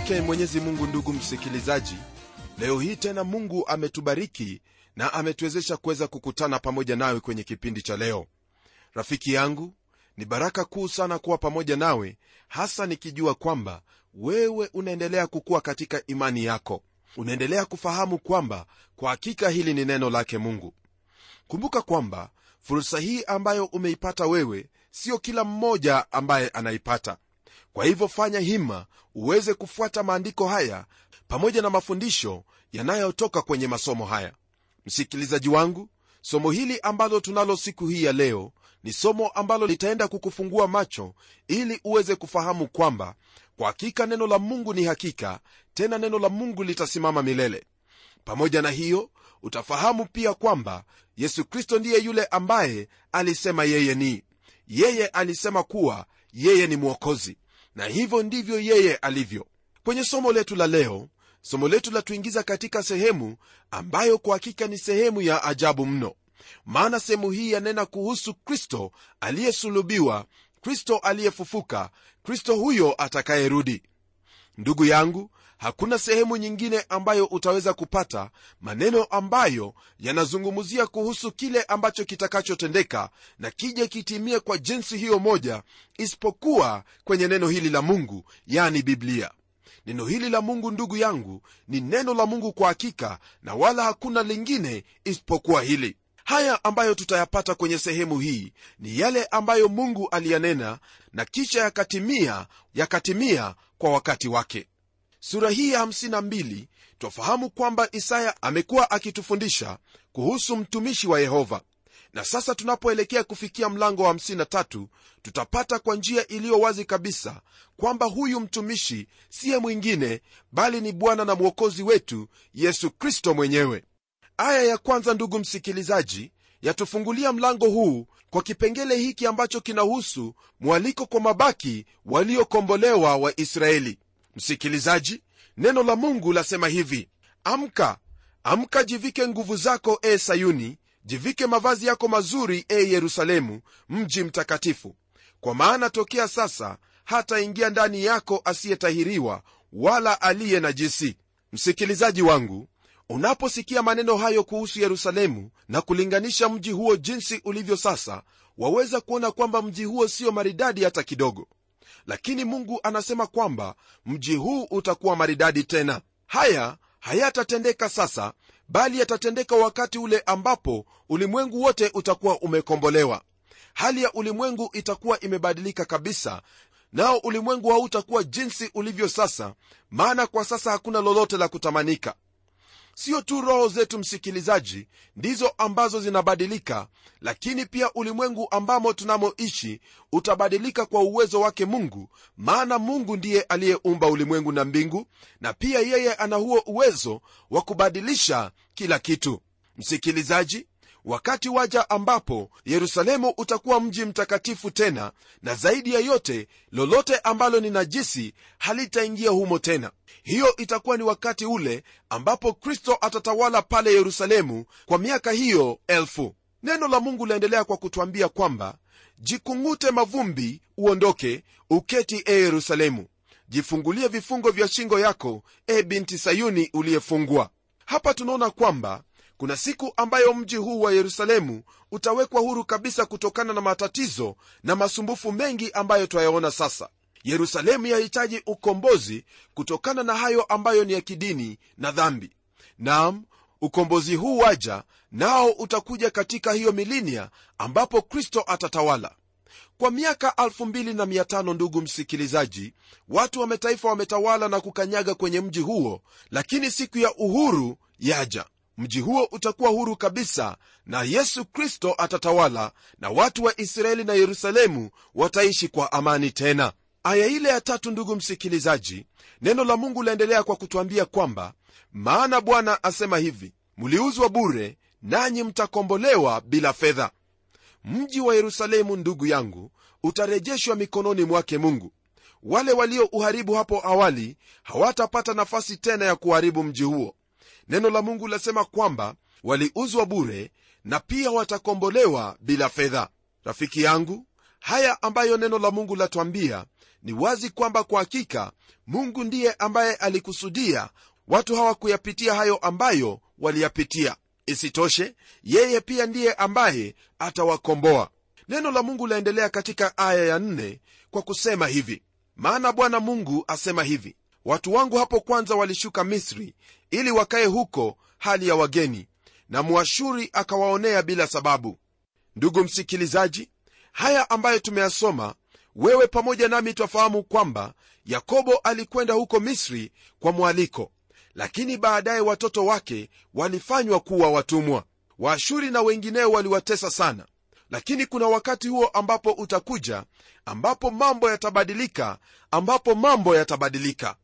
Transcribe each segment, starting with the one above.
yake mwenyezi mungu ndugu msikilizaji. Leo hii tena mungu ametubariki na ametuwezesha kuweza kukutana pamoja nawe kwenye kipindi cha leo. Rafiki yangu ni baraka kuu sana kuwa pamoja nawe hasa nikijua kwamba wewe unaendelea kukua katika imani yako. Unaendelea kufahamu kwamba kwa hakika hili ni neno lake mungu. Kumbuka kwamba fursa hii ambayo umeipata wewe sio kila mmoja ambaye anaipata kwa hivyo fanya hima uweze kufuata maandiko haya pamoja na mafundisho yanayotoka kwenye masomo haya. Msikilizaji wangu somo hili ambalo tunalo siku hii ya leo ni somo ambalo litaenda kukufungua macho ili uweze kufahamu kwamba kwa hakika neno la mungu ni hakika tena neno la mungu litasimama milele. Pamoja na hiyo utafahamu pia kwamba yesu kristo ndiye yule ambaye alisema yeye ni. Yeye alisema kuwa yeye ni mwokozi na hivyo ndivyo yeye alivyo. Kwenye somo letu la leo somo letu latuingiza katika sehemu ambayo kwa hakika ni sehemu ya ajabu mno. Maana sehemu hii yanena kuhusu kristo aliyesulubiwa kristo aliyefufuka kristo huyo atakayerudi ndugu yangu hakuna sehemu nyingine ambayo utaweza kupata maneno ambayo yanazungumzia kuhusu kile ambacho kitakachotendeka na kije kitimie kwa jinsi hiyo moja isipokuwa kwenye neno hili la mungu yani biblia. Neno hili la mungu ndugu yangu ni neno la mungu kwa hakika na wala hakuna lingine isipokuwa hili. Haya ambayo tutayapata kwenye sehemu hii ni yale ambayo mungu aliyanena na kisha yakatimia yakatimia kwa wakati wake sura hii ya 52 twafahamu kwamba isaya amekuwa akitufundisha kuhusu mtumishi wa yehova. Na sasa tunapoelekea kufikia mlango wa 53 tutapata kwa njia iliyo wazi kabisa kwamba huyu mtumishi siye mwingine bali ni bwana na mwokozi wetu yesu kristo mwenyewe. Aya ya kwanza ndugu msikilizaji yatufungulia mlango huu kwa kipengele hiki ambacho kinahusu mwaliko kwa mabaki waliokombolewa wa israeli msikilizaji neno la mungu lasema hivi amka amka jivike nguvu zako e sayuni jivike mavazi yako mazuri e yerusalemu mji mtakatifu. Kwa maana tokea sasa hataingia ndani yako asiyetahiriwa wala aliye najisi. Msikilizaji wangu unaposikia maneno hayo kuhusu yerusalemu na kulinganisha mji huo jinsi ulivyo sasa waweza kuona kwamba mji huo sio maridadi hata kidogo lakini mungu anasema kwamba mji huu utakuwa maridadi tena. Haya hayatatendeka sasa bali yatatendeka wakati ule ambapo ulimwengu wote utakuwa umekombolewa. Hali ya ulimwengu itakuwa imebadilika kabisa nao ulimwengu hautakuwa jinsi ulivyo sasa maana kwa sasa hakuna lolote la kutamanika sio tu roho zetu msikilizaji ndizo ambazo zinabadilika lakini pia ulimwengu ambamo tunamoishi utabadilika kwa uwezo wake mungu maana mungu ndiye aliyeumba ulimwengu na mbingu na pia yeye ana huo uwezo wa kubadilisha kila kitu. Msikilizaji wakati waja ambapo yerusalemu utakuwa mji mtakatifu tena na zaidi ya yote lolote ambalo ni najisi halitaingia humo tena. Hiyo itakuwa ni wakati ule ambapo kristo atatawala pale yerusalemu kwa miaka hiyo elfu. Neno la mungu laendelea kwa kutwambia kwamba jikung'ute mavumbi uondoke uketi e yerusalemu. Jifungulie vifungo vya shingo yako e binti sayuni uliyefungwa. Hapa tunaona kwamba kuna siku ambayo mji huu wa yerusalemu utawekwa huru kabisa kutokana na matatizo na masumbufu mengi ambayo twayaona sasa. Yerusalemu yahitaji ukombozi kutokana na hayo ambayo ni ya kidini na dhambi. Nam ukombozi huu waja nao utakuja katika hiyo milinia ambapo kristo atatawala. Kwa miaka 25 ndugu msikilizaji watu wa mataifa wametawala na kukanyaga kwenye mji huo lakini siku ya uhuru yaja mji huo utakuwa huru kabisa na yesu kristo atatawala na watu wa israeli na yerusalemu wataishi kwa amani tena. Aya ile ya tatu ndugu msikilizaji neno la mungu laendelea kwa kutwambia kwamba maana bwana asema hivi mliuzwa bure nanyi mtakombolewa bila fedha. Mji wa yerusalemu ndugu yangu utarejeshwa mikononi mwake mungu. Wale waliouharibu hapo awali hawatapata nafasi tena ya kuharibu mji huo neno la mungu lasema kwamba waliuzwa bure na pia watakombolewa bila fedha. Rafiki yangu haya ambayo neno la mungu latwambia ni wazi kwamba kwa hakika mungu ndiye ambaye alikusudia watu hawa kuyapitia hayo ambayo waliyapitia. Isitoshe yeye pia ndiye ambaye atawakomboa. Neno la mungu laendelea katika aya ya 4 kwa kusema hivi. Maana bwana mungu asema hivi watu wangu hapo kwanza walishuka misri ili wakaye huko hali ya wageni na mwashuri akawaonea bila sababu. Ndugu msikilizaji haya ambayo tumeyasoma wewe pamoja nami twafahamu kwamba yakobo alikwenda huko misri kwa mwaliko lakini baadaye watoto wake walifanywa kuwa watumwa. Waashuri na wengineo waliwatesa sana lakini kuna wakati huo ambapo utakuja ambapo mambo yatabadilika ambapo mambo yatabadilika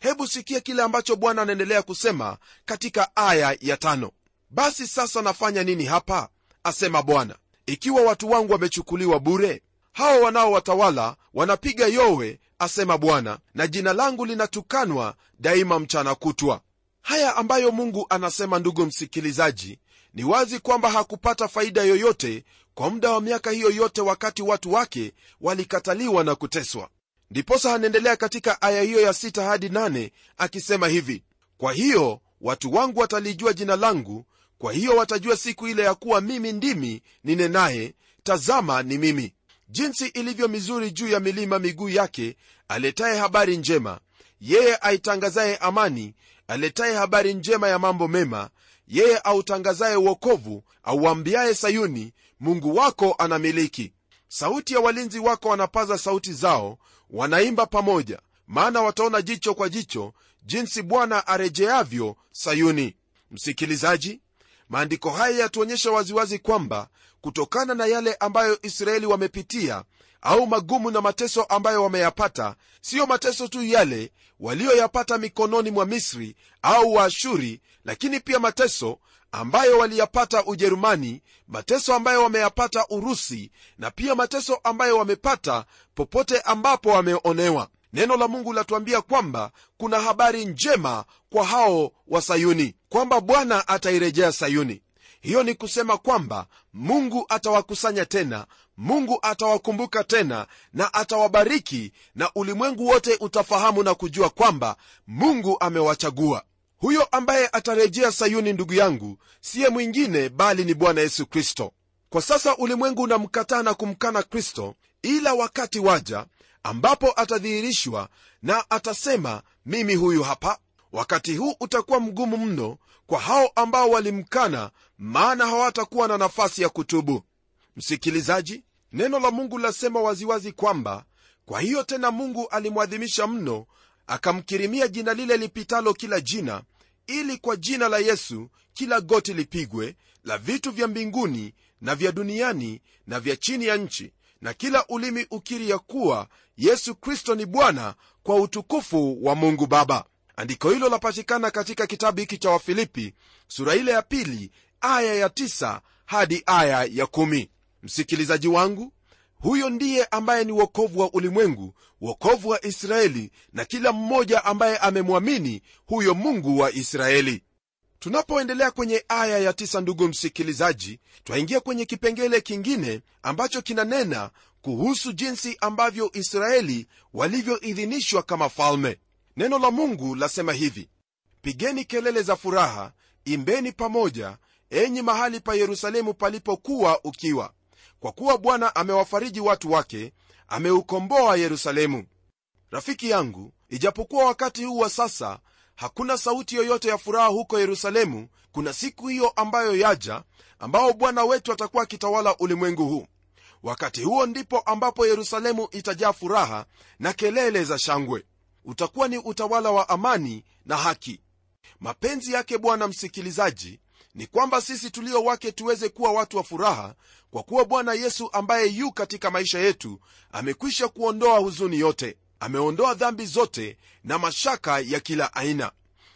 hebu sikia kile ambacho bwana anaendelea kusema katika aya ya tano. Basi sasa nafanya nini hapa? asema bwana. Ikiwa watu wangu wamechukuliwa bure hawa wanaowatawala wanapiga yowe asema bwana na jina langu linatukanwa daima mchana kutwa. Haya ambayo mungu anasema ndugu msikilizaji ni wazi kwamba hakupata faida yoyote kwa muda wa miaka hiyo yote wakati watu wake walikataliwa na kuteswa ndiposa anaendelea katika aya hiyo ya sita hadi nane akisema hivi kwa hiyo watu wangu watalijua jina langu kwa hiyo watajua siku ile ya kuwa mimi ndimi ninenaye tazama ni mimi. Jinsi ilivyo mizuri juu ya milima miguu yake aletaye habari njema. Yeye aitangazaye amani aletaye habari njema ya mambo mema. Yeye autangazaye uokovu auambiaye sayuni mungu wako anamiliki. Sauti ya walinzi wako wanapaza sauti zao wanaimba pamoja maana wataona jicho kwa jicho jinsi bwana arejeavyo sayuni. Msikilizaji maandiko haya yatuonyesha waziwazi kwamba kutokana na yale ambayo israeli wamepitia au magumu na mateso ambayo wameyapata siyo mateso tu yale walioyapata mikononi mwa misri au waashuri lakini pia mateso ambayo waliyapata ujerumani mateso ambayo wameyapata urusi na pia mateso ambayo wamepata popote ambapo wameonewa. Neno la mungu latuambia kwamba kuna habari njema kwa hao wa sayuni kwamba bwana atairejea sayuni. Hiyo ni kusema kwamba mungu atawakusanya tena mungu atawakumbuka tena na atawabariki na ulimwengu wote utafahamu na kujua kwamba mungu amewachagua huyo ambaye atarejea sayuni ndugu yangu siye mwingine bali ni bwana yesu kristo. Kwa sasa ulimwengu unamkataa na kumkana kristo ila wakati waja ambapo atadhihirishwa na atasema mimi huyu hapa. Wakati huu utakuwa mgumu mno kwa hao ambao walimkana maana hawatakuwa na nafasi ya kutubu. Msikilizaji neno la mungu lasema waziwazi kwamba kwa hiyo tena mungu alimwadhimisha mno akamkirimia jina lile lipitalo kila jina ili kwa jina la yesu kila goti lipigwe la vitu vya mbinguni na vya duniani na vya chini ya nchi na kila ulimi ukiri ya kuwa yesu kristo ni bwana kwa utukufu wa mungu baba andiko hilo lapatikana katika kitabu hiki cha wafilipi sura ile ya pili aya ya tisa hadi aya ya kumi. msikilizaji wangu huyo ndiye ambaye ni wokovu wa ulimwengu wokovu wa israeli na kila mmoja ambaye amemwamini huyo mungu wa israeli. Tunapoendelea kwenye aya ya tisa ndugu msikilizaji twaingia kwenye kipengele kingine ambacho kinanena kuhusu jinsi ambavyo israeli walivyoidhinishwa kama falme. Neno la mungu lasema hivi pigeni kelele za furaha imbeni pamoja enyi mahali pa yerusalemu palipokuwa ukiwa kwa kuwa bwana amewafariji watu wake ameukomboa yerusalemu. Rafiki yangu ijapokuwa wakati huu wa sasa hakuna sauti yoyote ya furaha huko yerusalemu kuna siku hiyo ambayo yaja ambao bwana wetu atakuwa akitawala ulimwengu huu. Wakati huo ndipo ambapo yerusalemu itajaa furaha na kelele za shangwe. Utakuwa ni utawala wa amani na haki. Mapenzi yake bwana msikilizaji ni kwamba sisi tulio wake tuweze kuwa watu wa furaha kwa kuwa bwana yesu ambaye yu katika maisha yetu amekwisha kuondoa huzuni yote ameondoa dhambi zote na mashaka ya kila aina.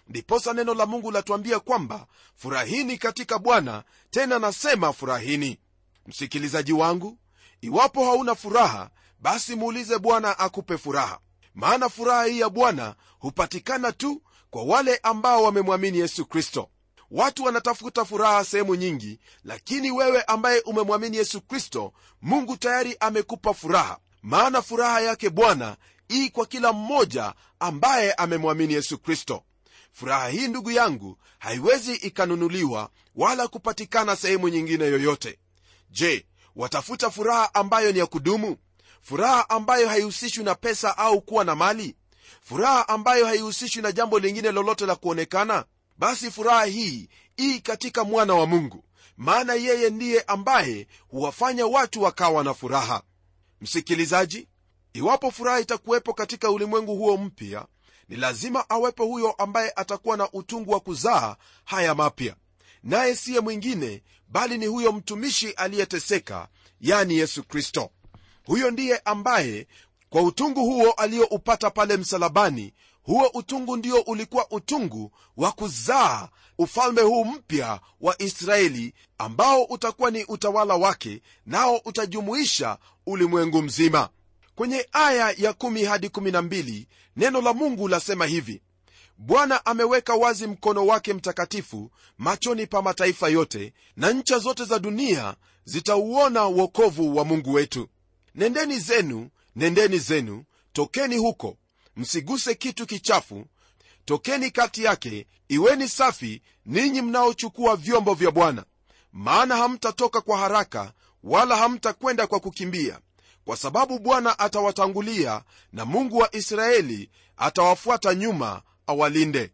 Ndiposa neno la mungu latuambia kwamba furahini katika bwana tena nasema furahini. Msikilizaji wangu iwapo hauna furaha basi muulize bwana akupe furaha. Maana furaha hii ya bwana hupatikana tu kwa wale ambao wamemwamini yesu kristo watu wanatafuta furaha sehemu nyingi lakini wewe ambaye umemwamini yesu kristo mungu tayari amekupa furaha. Maana furaha yake bwana ii kwa kila mmoja ambaye amemwamini yesu kristo. Furaha hii ndugu yangu haiwezi ikanunuliwa wala kupatikana sehemu nyingine yoyote. Je watafuta furaha ambayo ni ya kudumu? Furaha ambayo haihusishwi na pesa au kuwa na mali? Furaha ambayo haihusishwi na jambo lingine lolote la kuonekana basi furaha hii ii katika mwana wa mungu maana yeye ndiye ambaye huwafanya watu wakawa na furaha. Msikilizaji iwapo furaha itakuwepo katika ulimwengu huo mpya ni lazima awepo huyo ambaye atakuwa na utungu wa kuzaa haya mapya. Naye siye mwingine bali ni huyo mtumishi aliyeteseka yani yesu kristo. Huyo ndiye ambaye kwa utungu huo aliyoupata pale msalabani huo utungu ndio ulikuwa utungu wa kuzaa ufalme huu mpya wa israeli ambao utakuwa ni utawala wake nao utajumuisha ulimwengu mzima. Kwenye aya ya 1 hadi 12 neno la mungu lasema hivi bwana ameweka wazi mkono wake mtakatifu machoni pa mataifa yote na ncha zote za dunia zitauona uokovu wa mungu wetu. Nendeni zenu nendeni zenu tokeni huko msiguse kitu kichafu. Tokeni kati yake iweni safi ninyi mnaochukua vyombo vya bwana. Maana hamtatoka kwa haraka wala hamtakwenda kwa kukimbia. Kwa sababu bwana atawatangulia na mungu wa israeli atawafuata nyuma awalinde.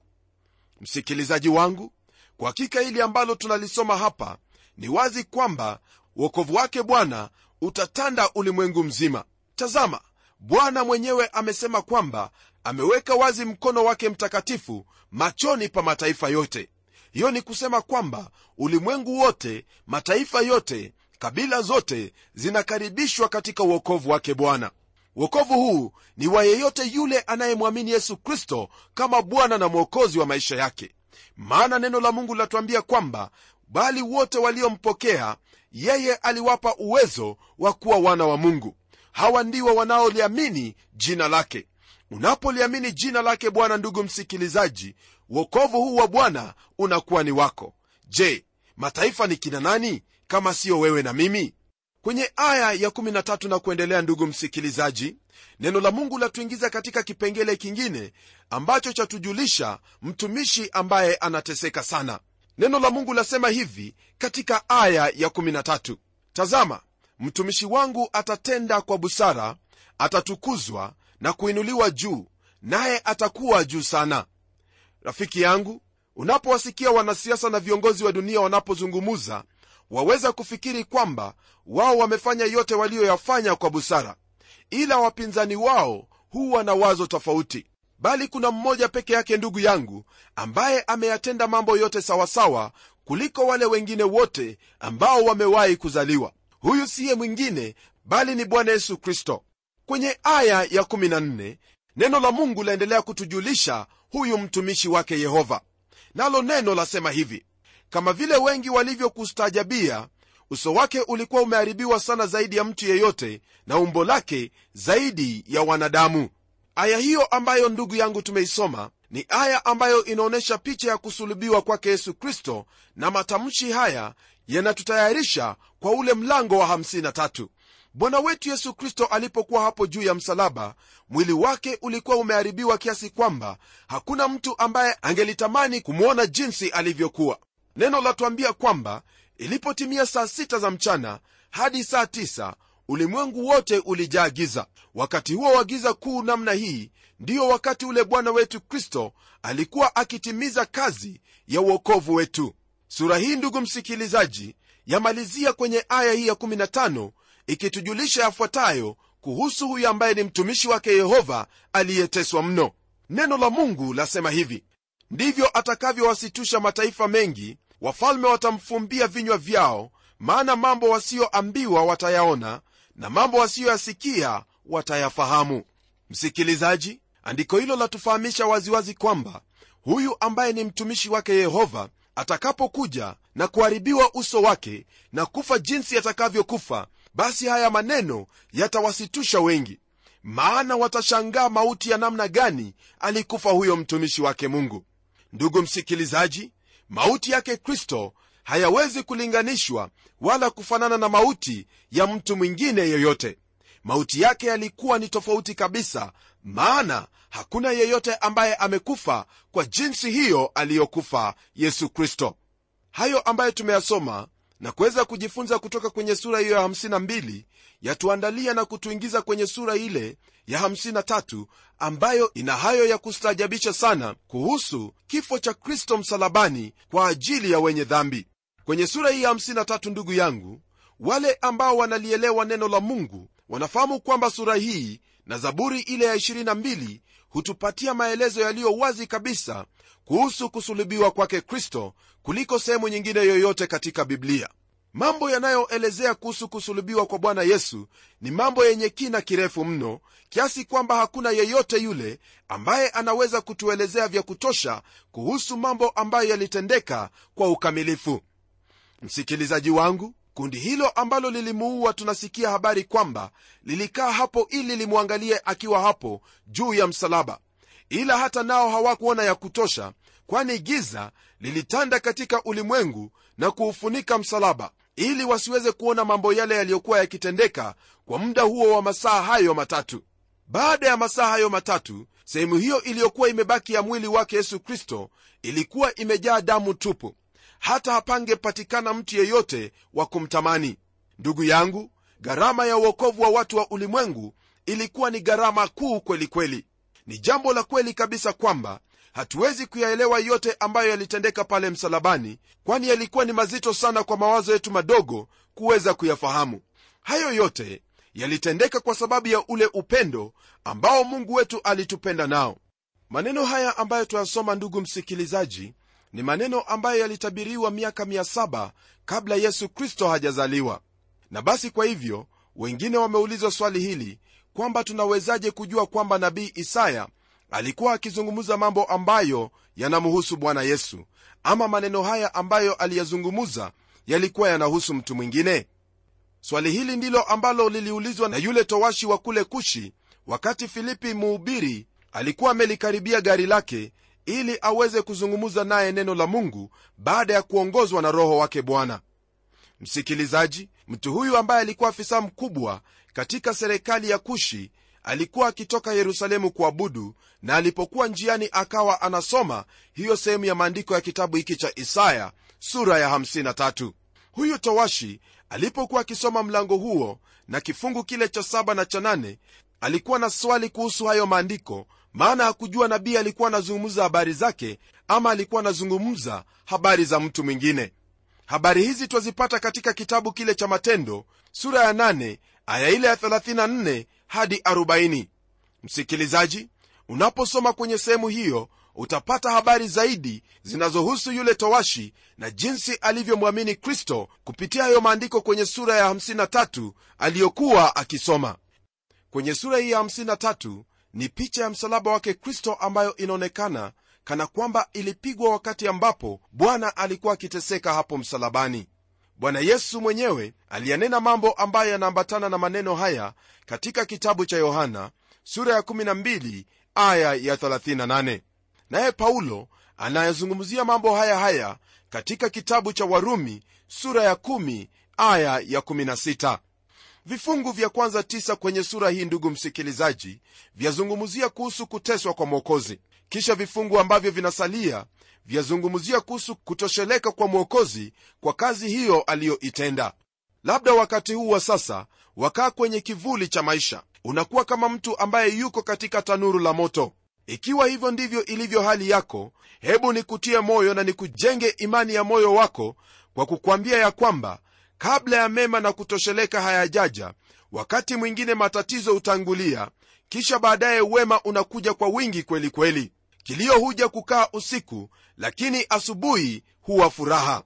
Msikilizaji wangu kwa hakika hili ambalo tunalisoma hapa ni wazi kwamba uokovu wake bwana utatanda ulimwengu mzima. Tazama bwana mwenyewe amesema kwamba ameweka wazi mkono wake mtakatifu machoni pa mataifa yote. Hiyo ni kusema kwamba ulimwengu wote mataifa yote kabila zote zinakaribishwa katika uokovu wake bwana. Uokovu huu ni wa yeyote yule anayemwamini yesu kristo kama bwana na mwokozi wa maisha yake. Maana neno la mungu linatuambia kwamba bali wote waliompokea yeye aliwapa uwezo wa kuwa wana wa mungu hawa ndiwo wanaoliamini jina lake. Unapoliamini jina lake bwana ndugu msikilizaji uokovu huu wa bwana unakuwa ni wako. Je mataifa ni kina nani kama siyo wewe na mimi? Kwenye aya ya 13 na kuendelea ndugu msikilizaji neno la mungu latuingiza katika kipengele kingine ambacho chatujulisha mtumishi ambaye anateseka sana. Neno la mungu lasema hivi katika aya ya 13 tazama mtumishi wangu atatenda kwa busara atatukuzwa na kuinuliwa juu naye atakuwa juu sana. Rafiki yangu unapowasikia wanasiasa na viongozi wa dunia wanapozungumuza waweza kufikiri kwamba wao wamefanya yote waliyoyafanya kwa busara ila wapinzani wao huwa na wazo tofauti. Bali kuna mmoja peke yake ndugu yangu ambaye ameyatenda mambo yote sawasawa kuliko wale wengine wote ambao wamewahi kuzaliwa huyu siye mwingine bali ni bwana yesu kristo. Kwenye aya ya 14 neno la mungu laendelea kutujulisha huyu mtumishi wake yehova. Nalo neno lasema hivi kama vile wengi walivyokustaajabia uso wake ulikuwa umeharibiwa sana zaidi ya mtu yeyote na umbo lake zaidi ya wanadamu. Aya hiyo ambayo ndugu yangu tumeisoma ni aya ambayo inaonyesha picha ya kusulubiwa kwake yesu kristo na matamshi haya yanatutayarisha kwa ule mlango wa 53 bwana wetu yesu kristo alipokuwa hapo juu ya msalaba mwili wake ulikuwa umeharibiwa kiasi kwamba hakuna mtu ambaye angelitamani kumwona jinsi alivyokuwa. Neno latuambia kwamba ilipotimia saa 6 za mchana hadi saa tisa ulimwengu wote ulijaa giza. Wakati huo wa giza kuu namna hii ndiyo wakati ule bwana wetu kristo alikuwa akitimiza kazi ya uokovu wetu. Sura hii ndugu msikilizaji yamalizia kwenye aya hii ya 15 ikitujulisha yafuatayo kuhusu huyu ambaye ni mtumishi wake yehova aliyeteswa mno. Neno la mungu lasema hivi ndivyo atakavyowasitusha mataifa mengi wafalme watamfumbia vinywa vyao maana mambo wasiyoambiwa watayaona na mambo wasiyoyasikia watayafahamu. Msikilizaji andiko hilo latufahamisha waziwazi kwamba huyu ambaye ni mtumishi wake yehova atakapokuja na kuharibiwa uso wake na kufa jinsi atakavyokufa basi haya maneno yatawasitusha wengi. Maana watashangaa mauti ya namna gani alikufa huyo mtumishi wake mungu. Ndugu msikilizaji mauti yake kristo hayawezi kulinganishwa wala kufanana na mauti ya mtu mwingine yoyote mauti yake yalikuwa ni tofauti kabisa maana hakuna yeyote ambaye amekufa kwa jinsi hiyo aliyokufa yesu kristo. Hayo ambayo tumeyasoma na kuweza kujifunza kutoka kwenye sura hiyo ya 52 yatuandalia na kutuingiza kwenye sura ile ya 53 ambayo ina hayo ya kustaajabisha sana kuhusu kifo cha kristo msalabani kwa ajili ya wenye dhambi kwenye sura hii ya 53 ndugu yangu wale ambao wanalielewa neno la mungu wanafahamu kwamba sura hii na zaburi ile ya 22 hutupatia maelezo yaliyo wazi kabisa kuhusu kusulubiwa kwake kristo kuliko sehemu nyingine yoyote katika biblia. Mambo yanayoelezea kuhusu kusulubiwa kwa bwana yesu ni mambo yenye kina kirefu mno kiasi kwamba hakuna yeyote yule ambaye anaweza kutuelezea vya kutosha kuhusu mambo ambayo yalitendeka kwa ukamilifu msikilizaji wangu kundi hilo ambalo lilimuua tunasikia habari kwamba lilikaa hapo ili limwangalie akiwa hapo juu ya msalaba. Ila hata nao hawakuona ya kutosha kwani giza lilitanda katika ulimwengu na kuufunika msalaba ili wasiweze kuona mambo yale yaliyokuwa yakitendeka kwa muda huo wa masaa hayo matatu. Baada ya masaa hayo matatu sehemu hiyo iliyokuwa imebaki ya mwili wake yesu kristo ilikuwa imejaa damu tupu hata hapangepatikana mtu yeyote wa kumtamani. Ndugu yangu gharama ya uokovu wa watu wa ulimwengu ilikuwa ni gharama kuu kweli kweli. Ni jambo la kweli kabisa kwamba hatuwezi kuyaelewa yote ambayo yalitendeka pale msalabani kwani yalikuwa ni mazito sana kwa mawazo yetu madogo kuweza kuyafahamu. Hayo yote yalitendeka kwa sababu ya ule upendo ambao mungu wetu alitupenda nao. Maneno haya ambayo twayasoma ndugu msikilizaji ni maneno ambayo yalitabiriwa miaka 7 kabla yesu kristo hajazaliwa. Na basi kwa hivyo wengine wameulizwa swali hili kwamba tunawezaje kujua kwamba nabii isaya alikuwa akizungumza mambo ambayo yanamhusu bwana yesu ama maneno haya ambayo aliyazungumza yalikuwa yanahusu mtu mwingine? Swali hili ndilo ambalo liliulizwa na yule towashi wa kule kushi wakati filipi muubiri alikuwa amelikaribia gari lake ili aweze kuzungumza naye neno la mungu baada ya kuongozwa na roho wake bwana. Msikilizaji mtu huyu ambaye alikuwa afisa mkubwa katika serikali ya kushi alikuwa akitoka yerusalemu kuabudu na alipokuwa njiani akawa anasoma hiyo sehemu ya maandiko ya kitabu hiki cha isaya sura ya 53 huyu towashi alipokuwa akisoma mlango huo na kifungu kile cha saba na cha nane alikuwa na swali kuhusu hayo maandiko maana hakujua nabii alikuwa anazungumza habari zake ama alikuwa anazungumza habari za mtu mwingine. Habari hizi twazipata katika kitabu kile cha matendo sura ya 8 aya ile ya 34 hadi 40 msikilizaji unaposoma kwenye sehemu hiyo utapata habari zaidi zinazohusu yule towashi na jinsi alivyomwamini kristo kupitia hayo maandiko kwenye sura ya 53 aliyokuwa akisoma. Kwenye sura hii ya 53 ni picha ya msalaba wake kristo ambayo inaonekana kana kwamba ilipigwa wakati ambapo bwana alikuwa akiteseka hapo msalabani. Bwana yesu mwenyewe aliyanena mambo ambayo yanaambatana na maneno haya katika kitabu cha yohana sura ya 12 aya ya 38 naye paulo anayezungumzia mambo haya haya katika kitabu cha warumi sura ya 1 aya ya 16 vifungu vya kwanza tisa kwenye sura hii ndugu msikilizaji vyazungumzia kuhusu kuteswa kwa mwokozi. Kisha vifungu ambavyo vinasalia vyazungumzia kuhusu kutosheleka kwa mwokozi kwa kazi hiyo aliyoitenda. Labda wakati huu wa sasa wakaa kwenye kivuli cha maisha. Unakuwa kama mtu ambaye yuko katika tanuru la moto. Ikiwa hivyo ndivyo ilivyo hali yako hebu nikutie moyo na nikujenge imani ya moyo wako kwa kukwambia ya kwamba kabla ya mema na kutosheleka hayajaja wakati mwingine matatizo hutangulia kisha baadaye wema unakuja kwa wingi kweli kweli. Kilio huja kukaa usiku lakini asubuhi huwa furaha.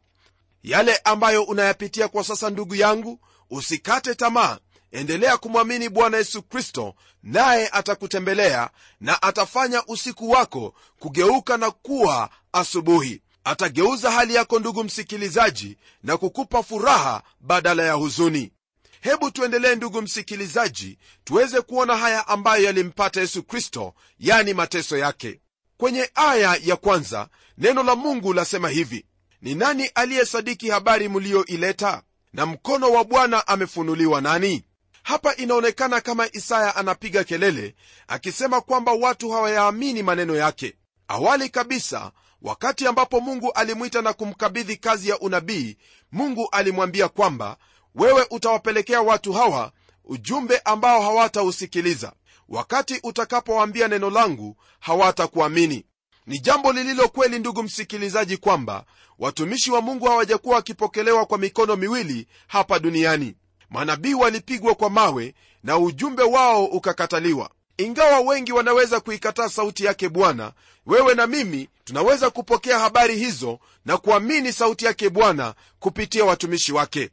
Yale ambayo unayapitia kwa sasa ndugu yangu usikate tamaa. Endelea kumwamini bwana yesu kristo naye atakutembelea na atafanya usiku wako kugeuka na kuwa asubuhi atageuza hali yako ndugu msikilizaji na kukupa furaha badala ya huzuni. Hebu tuendelee ndugu msikilizaji tuweze kuona haya ambayo yalimpata yesu kristo yani mateso yake. Kwenye aya ya kwanza neno la mungu lasema hivi ni nani aliyesadiki habari mliyoileta? Na mkono wa bwana amefunuliwa nani? Hapa inaonekana kama isaya anapiga kelele akisema kwamba watu hawayaamini maneno yake. Awali kabisa wakati ambapo mungu alimwita na kumkabidhi kazi ya unabii mungu alimwambia kwamba wewe utawapelekea watu hawa ujumbe ambao hawatausikiliza. Wakati utakapowaambia neno langu hawatakuamini. Ni jambo lililo kweli ndugu msikilizaji kwamba watumishi wa mungu hawajakuwa wakipokelewa kwa mikono miwili hapa duniani. Manabii walipigwa kwa mawe na ujumbe wao ukakataliwa ingawa wengi wanaweza kuikataa sauti yake bwana wewe na mimi tunaweza kupokea habari hizo na kuamini sauti yake bwana kupitia watumishi wake.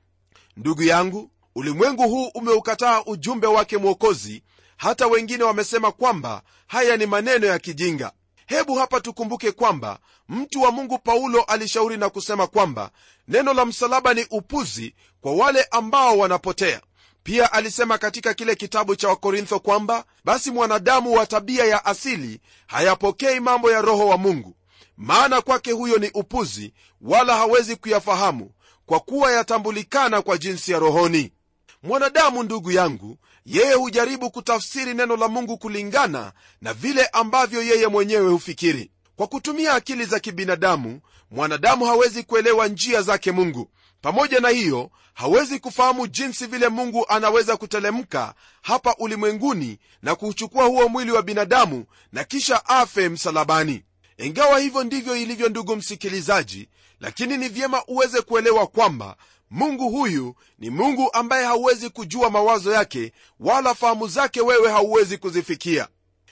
Ndugu yangu ulimwengu huu umeukataa ujumbe wake mwokozi hata wengine wamesema kwamba haya ni maneno ya kijinga. Hebu hapa tukumbuke kwamba mtu wa mungu paulo alishauri na kusema kwamba neno la msalaba ni upuzi kwa wale ambao wanapotea pia alisema katika kile kitabu cha wakorintho kwamba basi mwanadamu wa tabia ya asili hayapokei mambo ya roho wa mungu. Maana kwake huyo ni upuzi wala hawezi kuyafahamu kwa kuwa yatambulikana kwa jinsi ya rohoni. Mwanadamu ndugu yangu yeye hujaribu kutafsiri neno la mungu kulingana na vile ambavyo yeye mwenyewe hufikiri. Kwa kutumia akili za kibinadamu mwanadamu hawezi kuelewa njia zake mungu pamoja na hiyo hawezi kufahamu jinsi vile mungu anaweza kutelemka hapa ulimwenguni na kuuchukua huo mwili wa binadamu na kisha afe msalabani. Ingawa hivyo ndivyo ilivyo ndugu msikilizaji lakini ni vyema uweze kuelewa kwamba mungu huyu ni mungu ambaye hauwezi kujua mawazo yake wala fahamu zake wewe hauwezi kuzifikia.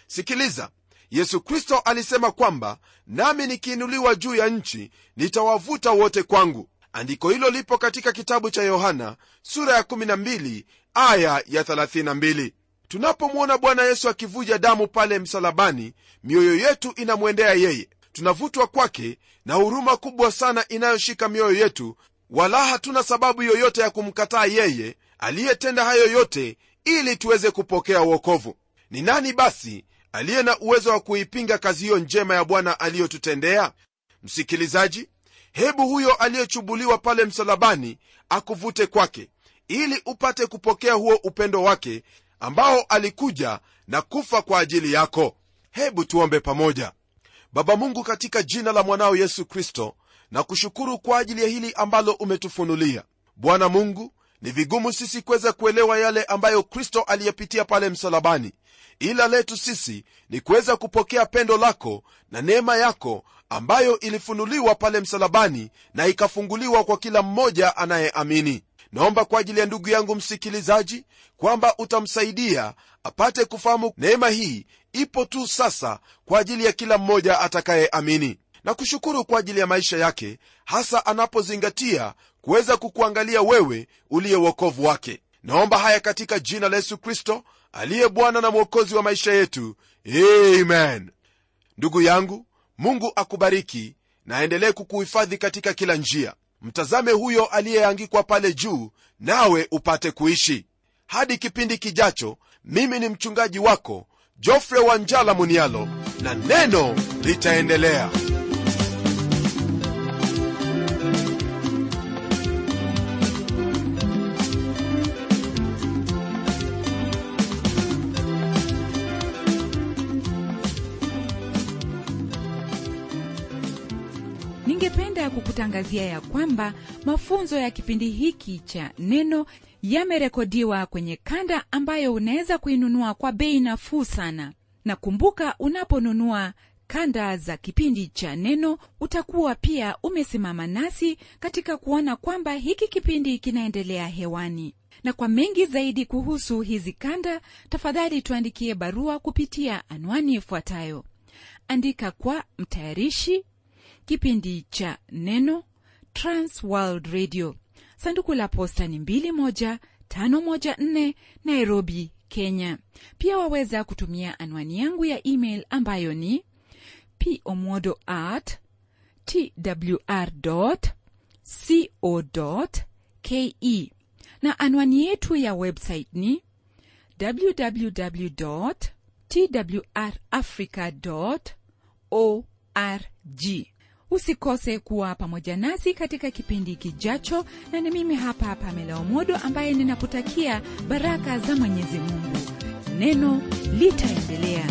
Sikiliza yesu kristo alisema kwamba nami nikiinuliwa juu ya nchi nitawavuta wote kwangu andiko hilo lipo katika kitabu cha yohana sura ya 12 aya ya 32 tunapomwona bwana yesu akivuja damu pale msalabani mioyo yetu inamwendea yeye. Tunavutwa kwake na huruma kubwa sana inayoshika mioyo yetu wala hatuna sababu yoyote ya kumkataa yeye aliyetenda hayo yote ili tuweze kupokea uokovu ni nani basi aliye na uwezo wa kuipinga kazi hiyo njema ya bwana aliyotutendea? Msikilizaji hebu huyo aliyechubuliwa pale msalabani akuvute kwake ili upate kupokea huo upendo wake ambao alikuja na kufa kwa ajili yako. Hebu tuombe pamoja. Baba mungu katika jina la mwanao yesu kristo na kushukuru kwa ajili ya hili ambalo umetufunulia. Bwana mungu ni vigumu sisi kuweza kuelewa yale ambayo kristo aliyepitia pale msalabani ila letu sisi ni kuweza kupokea pendo lako na neema yako ambayo ilifunuliwa pale msalabani na ikafunguliwa kwa kila mmoja anayeamini. Naomba kwa ajili ya ndugu yangu msikilizaji kwamba utamsaidia apate kufahamu neema hii ipo tu sasa kwa ajili ya kila mmoja atakayeamini. Na kushukuru kwa ajili ya maisha yake hasa anapozingatia kuweza kukuangalia wewe uliye uokovu wake. Naomba haya katika jina la yesu kristo aliye bwana na mwokozi wa maisha yetu. Amen. Ndugu yangu mungu akubariki na aendelee kukuhifadhi katika kila njia. Mtazame huyo aliyeangikwa pale juu nawe upate kuishi. Hadi kipindi kijacho mimi ni mchungaji wako jofre wanjala munialo na neno litaendelea kukutangazia ya kwamba mafunzo ya kipindi hiki cha neno yamerekodiwa kwenye kanda ambayo unaweza kuinunua kwa bei nafuu sana. Na kumbuka unaponunua kanda za kipindi cha neno utakuwa pia umesimama nasi katika kuona kwamba hiki kipindi kinaendelea hewani. Na kwa mengi zaidi kuhusu hizi kanda tafadhali tuandikie barua kupitia anwani ifuatayo. Andika kwa mtayarishi kipindi cha neno transworld radio. Sanduku la posta ni 21514 nairobi kenya. Pia waweza kutumia anwani yangu ya email ambayo ni pomodo at twr co ke na anwani yetu ya website ni www twrafrica org usikose kuwa pamoja nasi katika kipindi kijacho. Na ni mimi hapa pamela omodo ambaye ninakutakia baraka za mwenyezi mungu. Neno litaendelea